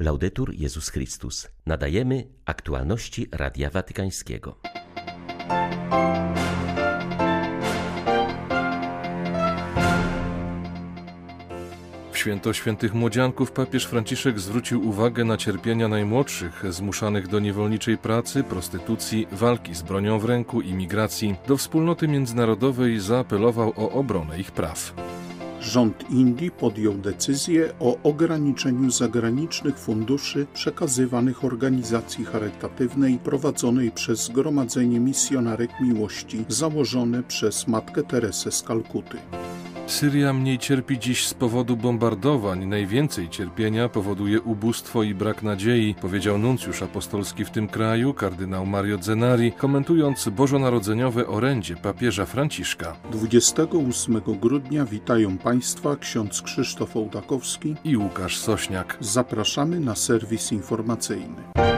Laudetur Jezus Chrystus. Nadajemy aktualności Radia Watykańskiego. W święto świętych młodzianków papież Franciszek zwrócił uwagę na cierpienia najmłodszych, zmuszanych do niewolniczej pracy, prostytucji, walki z bronią w ręku i migracji. Do wspólnoty międzynarodowej zaapelował o obronę ich praw. Rząd Indii podjął decyzję o ograniczeniu zagranicznych funduszy przekazywanych organizacji charytatywnej prowadzonej przez Zgromadzenie Misjonarek Miłości założone przez Matkę Teresę z Kalkuty. Syria mniej cierpi dziś z powodu bombardowań. Najwięcej cierpienia powoduje ubóstwo i brak nadziei, powiedział nuncjusz apostolski w tym kraju, kardynał Mario Zenari, komentując bożonarodzeniowe orędzie papieża Franciszka. 28 grudnia witają Państwa ksiądz Krzysztof Ołtakowski i Łukasz Sośniak. Zapraszamy na serwis informacyjny.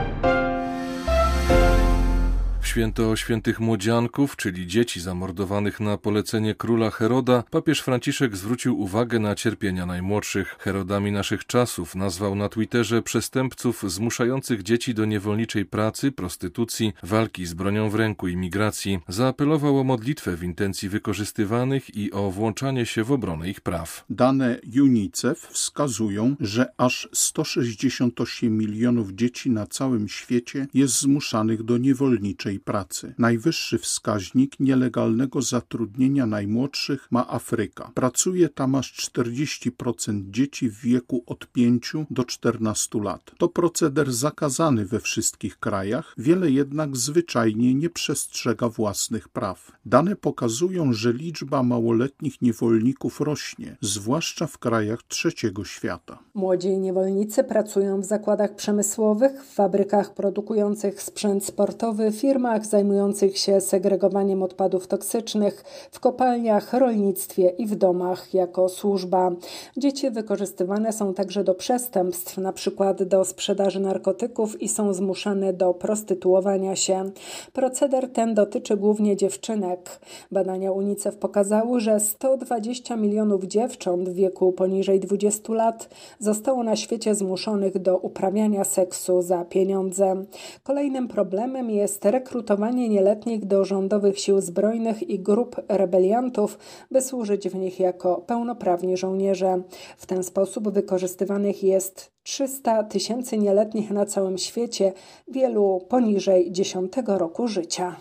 Święto świętych młodzianków, czyli dzieci zamordowanych na polecenie króla Heroda, papież Franciszek zwrócił uwagę na cierpienia najmłodszych. Herodami naszych czasów nazwał na Twitterze przestępców zmuszających dzieci do niewolniczej pracy, prostytucji, walki z bronią w ręku i migracji. Zaapelował o modlitwę w intencji wykorzystywanych i o włączanie się w obronę ich praw. Dane UNICEF wskazują, że aż 168 milionów dzieci na całym świecie jest zmuszanych do niewolniczej pracy. Najwyższy wskaźnik nielegalnego zatrudnienia najmłodszych ma Afryka. Pracuje tam aż 40% dzieci w wieku od 5 do 14 lat. To proceder zakazany we wszystkich krajach, wiele jednak zwyczajnie nie przestrzega własnych praw. Dane pokazują, że liczba małoletnich niewolników rośnie, zwłaszcza w krajach trzeciego świata. Młodzi niewolnicy pracują w zakładach przemysłowych, w fabrykach produkujących sprzęt sportowy, firmach firmach zajmujących się segregowaniem odpadów toksycznych, w kopalniach, rolnictwie i w domach jako służba. Dzieci wykorzystywane są także do przestępstw, przykład do sprzedaży narkotyków i są zmuszane do prostytuowania się. Proceder ten dotyczy głównie dziewczynek. Badania UNICEF pokazały, że 120 milionów dziewcząt w wieku poniżej 20 lat zostało na świecie zmuszonych do uprawiania seksu za pieniądze. Kolejnym problemem jest rekrutacja rekrutowanie nieletnich do rządowych sił zbrojnych i grup rebeliantów, by służyć w nich jako pełnoprawni żołnierze. W ten sposób wykorzystywanych jest 300 tysięcy nieletnich na całym świecie, wielu poniżej 10 roku życia.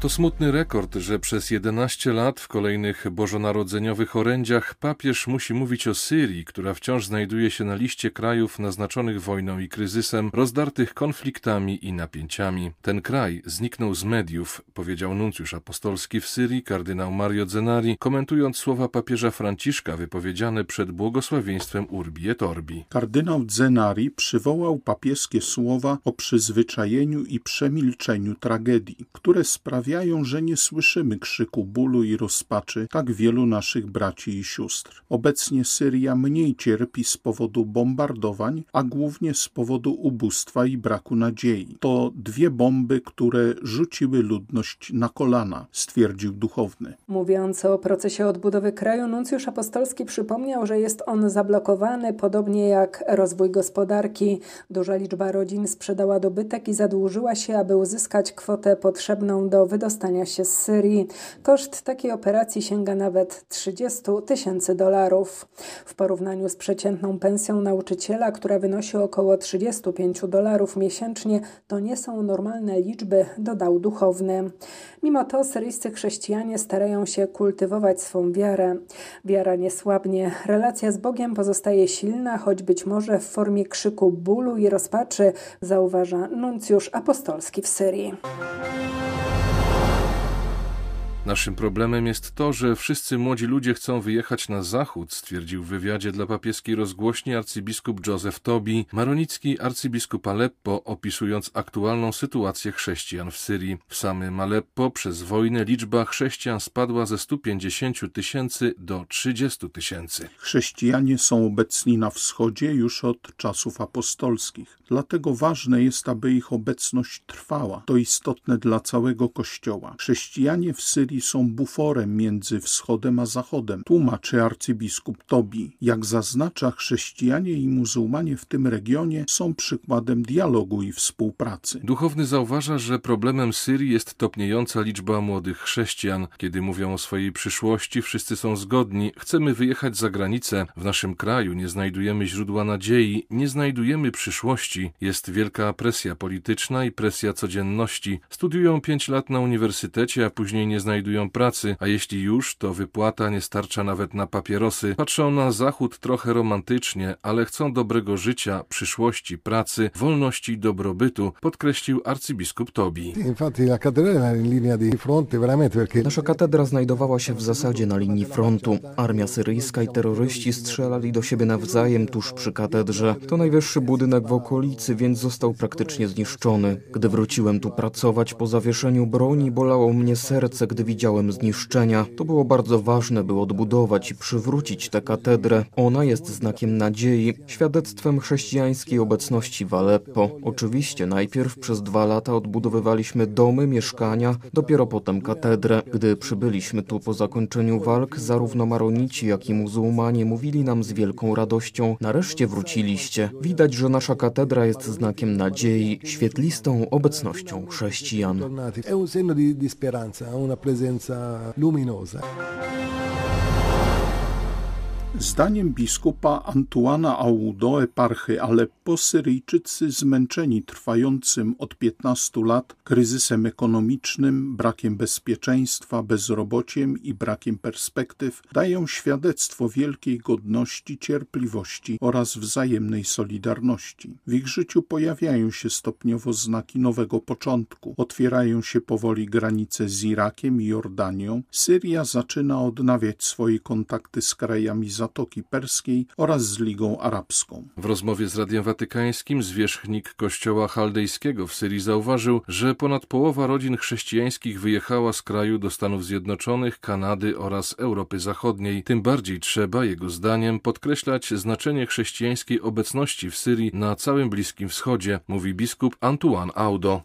To smutny rekord, że przez 11 lat w kolejnych bożonarodzeniowych orędziach papież musi mówić o Syrii, która wciąż znajduje się na liście krajów naznaczonych wojną i kryzysem, rozdartych konfliktami i napięciami. Ten kraj zniknął z mediów, powiedział nuncjusz apostolski w Syrii kardynał Mario Zenari, komentując słowa papieża Franciszka wypowiedziane przed błogosławieństwem Urbi et Orbi. Kardynał Zenari przywołał papieskie słowa o przyzwyczajeniu i przemilczeniu tragedii, które sprawiają sprawiają, że nie słyszymy krzyku bólu i rozpaczy tak wielu naszych braci i sióstr. Obecnie Syria mniej cierpi z powodu bombardowań, a głównie z powodu ubóstwa i braku nadziei. To dwie bomby, które rzuciły ludność na kolana, stwierdził duchowny. Mówiąc o procesie odbudowy kraju, nuncjusz apostolski przypomniał, że jest on zablokowany, podobnie jak rozwój gospodarki. Duża liczba rodzin sprzedała dobytek i zadłużyła się, aby uzyskać kwotę potrzebną do wydostania się z Syrii. Koszt takiej operacji sięga nawet 30 tysięcy dolarów. W porównaniu z przeciętną pensją nauczyciela, która wynosi około 35 dolarów miesięcznie, to nie są normalne liczby, dodał duchowny. Mimo to syryjscy chrześcijanie starają się kultywować swą wiarę. Wiara nie słabnie, relacja z Bogiem pozostaje silna, choć być może w formie krzyku bólu i rozpaczy, zauważa nuncjusz apostolski w Syrii. Naszym problemem jest to, że wszyscy młodzi ludzie chcą wyjechać na zachód, stwierdził w wywiadzie dla papieskiej rozgłośni arcybiskup Józef Tobi, maronicki arcybiskup Aleppo, opisując aktualną sytuację chrześcijan w Syrii. W samym Aleppo przez wojnę liczba chrześcijan spadła ze 150 tysięcy do 30 tysięcy. Chrześcijanie są obecni na wschodzie już od czasów apostolskich. Dlatego ważne jest, aby ich obecność trwała. To istotne dla całego Kościoła. Chrześcijanie w Syrii Są buforem między wschodem a zachodem, tłumaczy arcybiskup Tobi. Jak zaznacza, chrześcijanie i muzułmanie w tym regionie są przykładem dialogu i współpracy. Duchowny zauważa, że problemem Syrii jest topniejąca liczba młodych chrześcijan. Kiedy mówią o swojej przyszłości, wszyscy są zgodni. Chcemy wyjechać za granicę. W naszym kraju nie znajdujemy źródła nadziei, nie znajdujemy przyszłości. Jest wielka presja polityczna i presja codzienności. Studiują pięć lat na uniwersytecie, a później nie znajdują pracy, a jeśli już, to wypłata nie starcza nawet na papierosy. Patrzą na Zachód trochę romantycznie, ale chcą dobrego życia, przyszłości, pracy, wolności i dobrobytu, podkreślił arcybiskup Tobi. Nasza katedra znajdowała się w zasadzie na linii frontu. Armia syryjska i terroryści strzelali do siebie nawzajem tuż przy katedrze. To najwyższy budynek w okolicy, więc został praktycznie zniszczony. Gdy wróciłem tu pracować po zawieszeniu broni, bolało mnie serce, gdy widziałem zniszczenia. To było bardzo ważne, by odbudować i przywrócić tę katedrę. Ona jest znakiem nadziei, świadectwem chrześcijańskiej obecności w Aleppo. Oczywiście najpierw przez dwa lata odbudowywaliśmy domy, mieszkania, dopiero potem katedrę. Gdy przybyliśmy tu po zakończeniu walk, zarówno maronici, jak i muzułmanie mówili nam z wielką radością: Nareszcie wróciliście. Widać, że nasza katedra jest znakiem nadziei, świetlistą obecnością chrześcijan. presenza luminosa. Zdaniem biskupa Antuana Audo eparchy Aleppo Syryjczycy zmęczeni trwającym od 15 lat kryzysem ekonomicznym, brakiem bezpieczeństwa, bezrobociem i brakiem perspektyw dają świadectwo wielkiej godności, cierpliwości oraz wzajemnej solidarności. W ich życiu pojawiają się stopniowo znaki nowego początku. Otwierają się powoli granice z Irakiem i Jordanią. Syria zaczyna odnawiać swoje kontakty z krajami Zatoki Perskiej oraz z Ligą Arabską. W rozmowie z Radiem Watykańskim zwierzchnik kościoła chaldejskiego w Syrii zauważył, że ponad połowa rodzin chrześcijańskich wyjechała z kraju do Stanów Zjednoczonych, Kanady oraz Europy Zachodniej. Tym bardziej trzeba, jego zdaniem, podkreślać znaczenie chrześcijańskiej obecności w Syrii na całym Bliskim Wschodzie, mówi biskup Antoine Audo.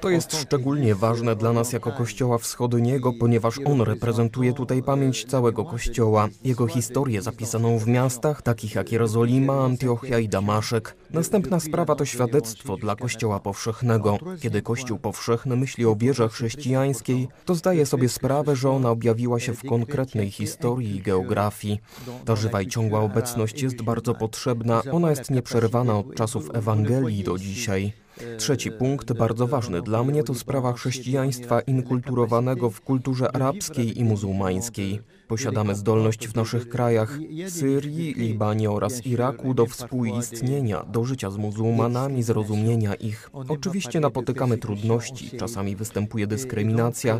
To jest szczególnie ważne dla nas jako Kościoła Wschodniego, ponieważ on reprezentuje tutaj pamięć całego Kościoła, jego historię zapisaną w miastach takich jak Jerozolima, Antiochia i Damaszek. Następna sprawa to świadectwo dla Kościoła Powszechnego. Kiedy Kościół Powszechny myśli o wierze chrześcijańskiej, to zdaje sobie sprawę, że ona objawiła się w konkretnej historii i geografii. Ta żywa i ciągła obecność jest bardzo potrzebna, ona jest nieprzerwana od czasów Ewangelii do dzisiaj. Trzeci punkt, bardzo ważny dla mnie, to sprawa chrześcijaństwa inkulturowanego w kulturze arabskiej i muzułmańskiej. Posiadamy zdolność w naszych krajach Syrii, Libanie oraz Iraku do współistnienia, do życia z muzułmanami, zrozumienia ich. Oczywiście napotykamy trudności, czasami występuje dyskryminacja,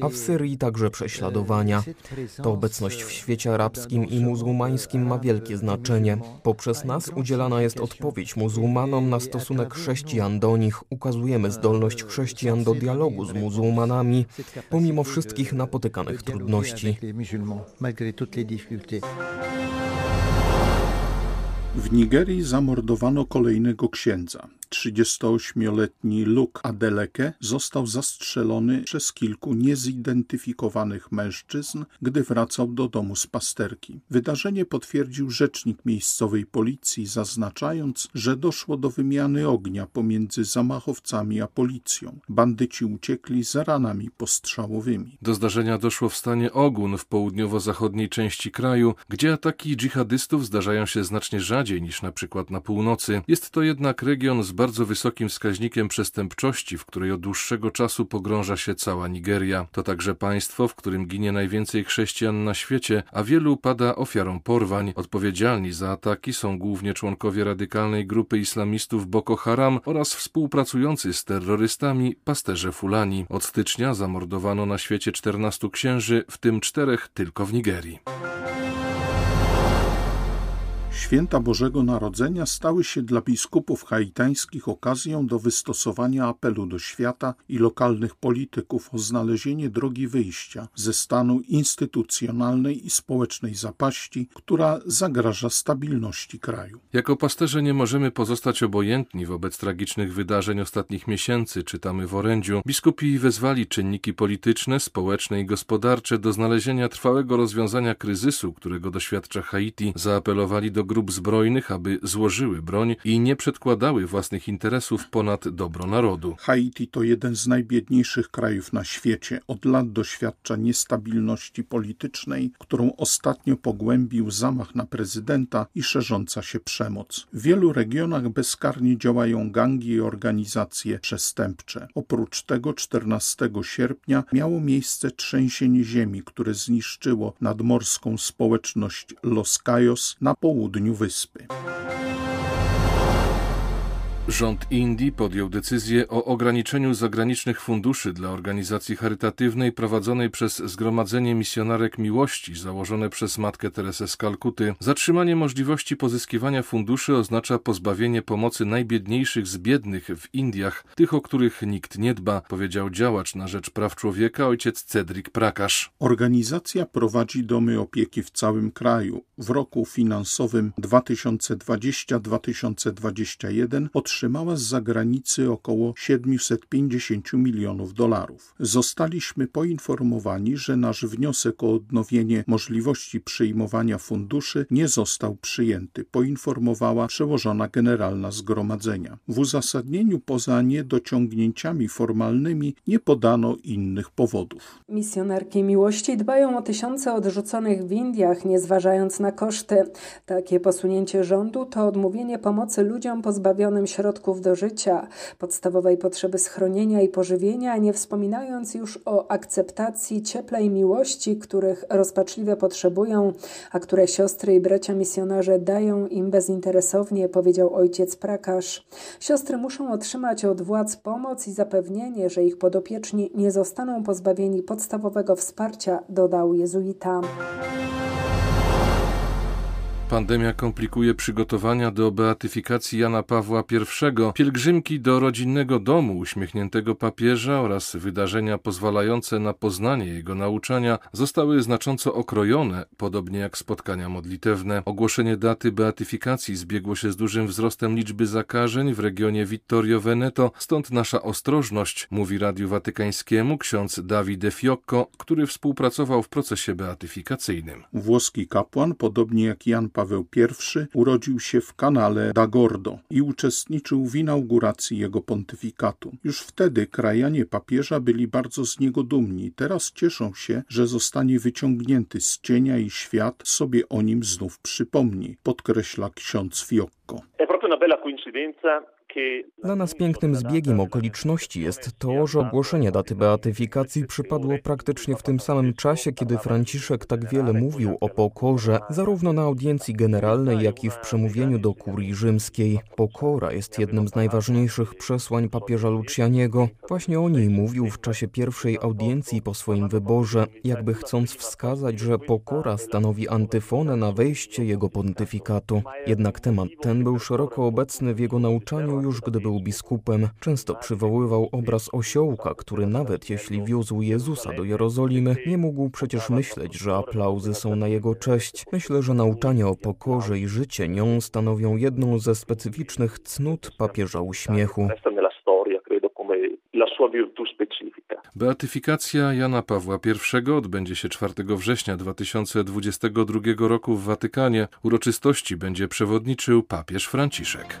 a w Syrii także prześladowania. To obecność w świecie arabskim i muzułmańskim ma wielkie znaczenie. Poprzez nas udzielana jest odpowiedź muzułmanom na stosunek chrześcijan do nich. Ukazujemy zdolność chrześcijan do dialogu z muzułmanami, pomimo wszystkich napotykanych trudności. Malgré toutes les difficultés. W Nigerii zamordowano kolejnego księdza. 38-letni Luke Adeleke został zastrzelony przez kilku niezidentyfikowanych mężczyzn, gdy wracał do domu z pasterki. Wydarzenie potwierdził rzecznik miejscowej policji, zaznaczając, że doszło do wymiany ognia pomiędzy zamachowcami a policją. Bandyci uciekli z ranami postrzałowymi. Do zdarzenia doszło w stanie Ogun w południowo-zachodniej części kraju, gdzie ataki dżihadystów zdarzają się znacznie rzadziej niż na przykład na północy. Jest to jednak region z bardzo wysokim wskaźnikiem przestępczości, w której od dłuższego czasu pogrąża się cała Nigeria. To także państwo, w którym ginie najwięcej chrześcijan na świecie, a wielu pada ofiarą porwań. Odpowiedzialni za ataki są głównie członkowie radykalnej grupy islamistów Boko Haram oraz współpracujący z terrorystami pasterze Fulani. Od stycznia zamordowano na świecie 14 księży, w tym czterech tylko w Nigerii. Święta Bożego Narodzenia stały się dla biskupów haitańskich okazją do wystosowania apelu do świata i lokalnych polityków o znalezienie drogi wyjścia ze stanu instytucjonalnej i społecznej zapaści, która zagraża stabilności kraju. Jako pasterze nie możemy pozostać obojętni wobec tragicznych wydarzeń ostatnich miesięcy, czytamy w orędziu. Biskupi wezwali czynniki polityczne, społeczne i gospodarcze do znalezienia trwałego rozwiązania kryzysu, którego doświadcza Haiti. Zaapelowali do grup zbrojnych, aby złożyły broń i nie przedkładały własnych interesów ponad dobro narodu. Haiti to jeden z najbiedniejszych krajów na świecie. Od lat doświadcza niestabilności politycznej, którą ostatnio pogłębił zamach na prezydenta i szerząca się przemoc. W wielu regionach bezkarnie działają gangi i organizacje przestępcze. Oprócz tego 14 sierpnia miało miejsce trzęsienie ziemi, które zniszczyło nadmorską społeczność Los Cayos na południu до Дню Виспи. Rząd Indii podjął decyzję o ograniczeniu zagranicznych funduszy dla organizacji charytatywnej prowadzonej przez Zgromadzenie Misjonarek Miłości założone przez Matkę Teresę z Kalkuty. Zatrzymanie możliwości pozyskiwania funduszy oznacza pozbawienie pomocy najbiedniejszych z biednych w Indiach, tych, o których nikt nie dba, powiedział działacz na rzecz praw człowieka ojciec Cedric Prakash. Organizacja prowadzi domy opieki w całym kraju. W roku finansowym 2020-2021 otrzymała otrzymała z zagranicy około 750 milionów dolarów. Zostaliśmy poinformowani, że nasz wniosek o odnowienie możliwości przyjmowania funduszy nie został przyjęty, poinformowała przełożona generalna zgromadzenia. W uzasadnieniu poza niedociągnięciami formalnymi nie podano innych powodów. Misjonarki miłości dbają o tysiące odrzuconych w Indiach, nie zważając na koszty. Takie posunięcie rządu to odmówienie pomocy ludziom pozbawionym środków środków do życia, podstawowej potrzeby schronienia i pożywienia, nie wspominając już o akceptacji ciepla i miłości, których rozpaczliwie potrzebują, a które siostry i bracia misjonarze dają im bezinteresownie, powiedział ojciec Prakasz. Siostry muszą otrzymać od władz pomoc i zapewnienie, że ich podopieczni nie zostaną pozbawieni podstawowego wsparcia, dodał jezuita. Pandemia komplikuje przygotowania do beatyfikacji Jana Pawła I, pielgrzymki do rodzinnego domu uśmiechniętego papieża oraz wydarzenia pozwalające na poznanie jego nauczania zostały znacząco okrojone, podobnie jak spotkania modlitewne. Ogłoszenie daty beatyfikacji zbiegło się z dużym wzrostem liczby zakażeń w regionie Vittorio Veneto, stąd nasza ostrożność, mówi Radiu Watykańskiemu ksiądz Davide Fiocco, który współpracował w procesie beatyfikacyjnym. Włoski kapłan, podobnie jak Jan Paweł I urodził się w kanale d'Agordo i uczestniczył w inauguracji jego pontyfikatu. Już wtedy krajanie papieża byli bardzo z niego dumni. Teraz cieszą się, że zostanie wyciągnięty z cienia i świat sobie o nim znów przypomni, podkreśla ksiądz Fiocco. Dla nas pięknym zbiegiem okoliczności jest to, że ogłoszenie daty beatyfikacji przypadło praktycznie w tym samym czasie, kiedy Franciszek tak wiele mówił o pokorze, zarówno na audiencji generalnej, jak i w przemówieniu do kurii rzymskiej. Pokora jest jednym z najważniejszych przesłań papieża Lucianiego. Właśnie o niej mówił w czasie pierwszej audiencji po swoim wyborze, jakby chcąc wskazać, że pokora stanowi antyfonę na wejście jego pontyfikatu. Jednak temat ten był szeroko obecny w jego nauczaniu już gdy był biskupem, często przywoływał obraz osiołka, który nawet jeśli wiózł Jezusa do Jerozolimy, nie mógł przecież myśleć, że aplauzy są na jego cześć. Myślę, że nauczanie o pokorze i życie nią stanowią jedną ze specyficznych cnót papieża uśmiechu. Beatyfikacja Jana Pawła I odbędzie się 4 września 2022 roku w Watykanie. Uroczystości będzie przewodniczył papież Franciszek.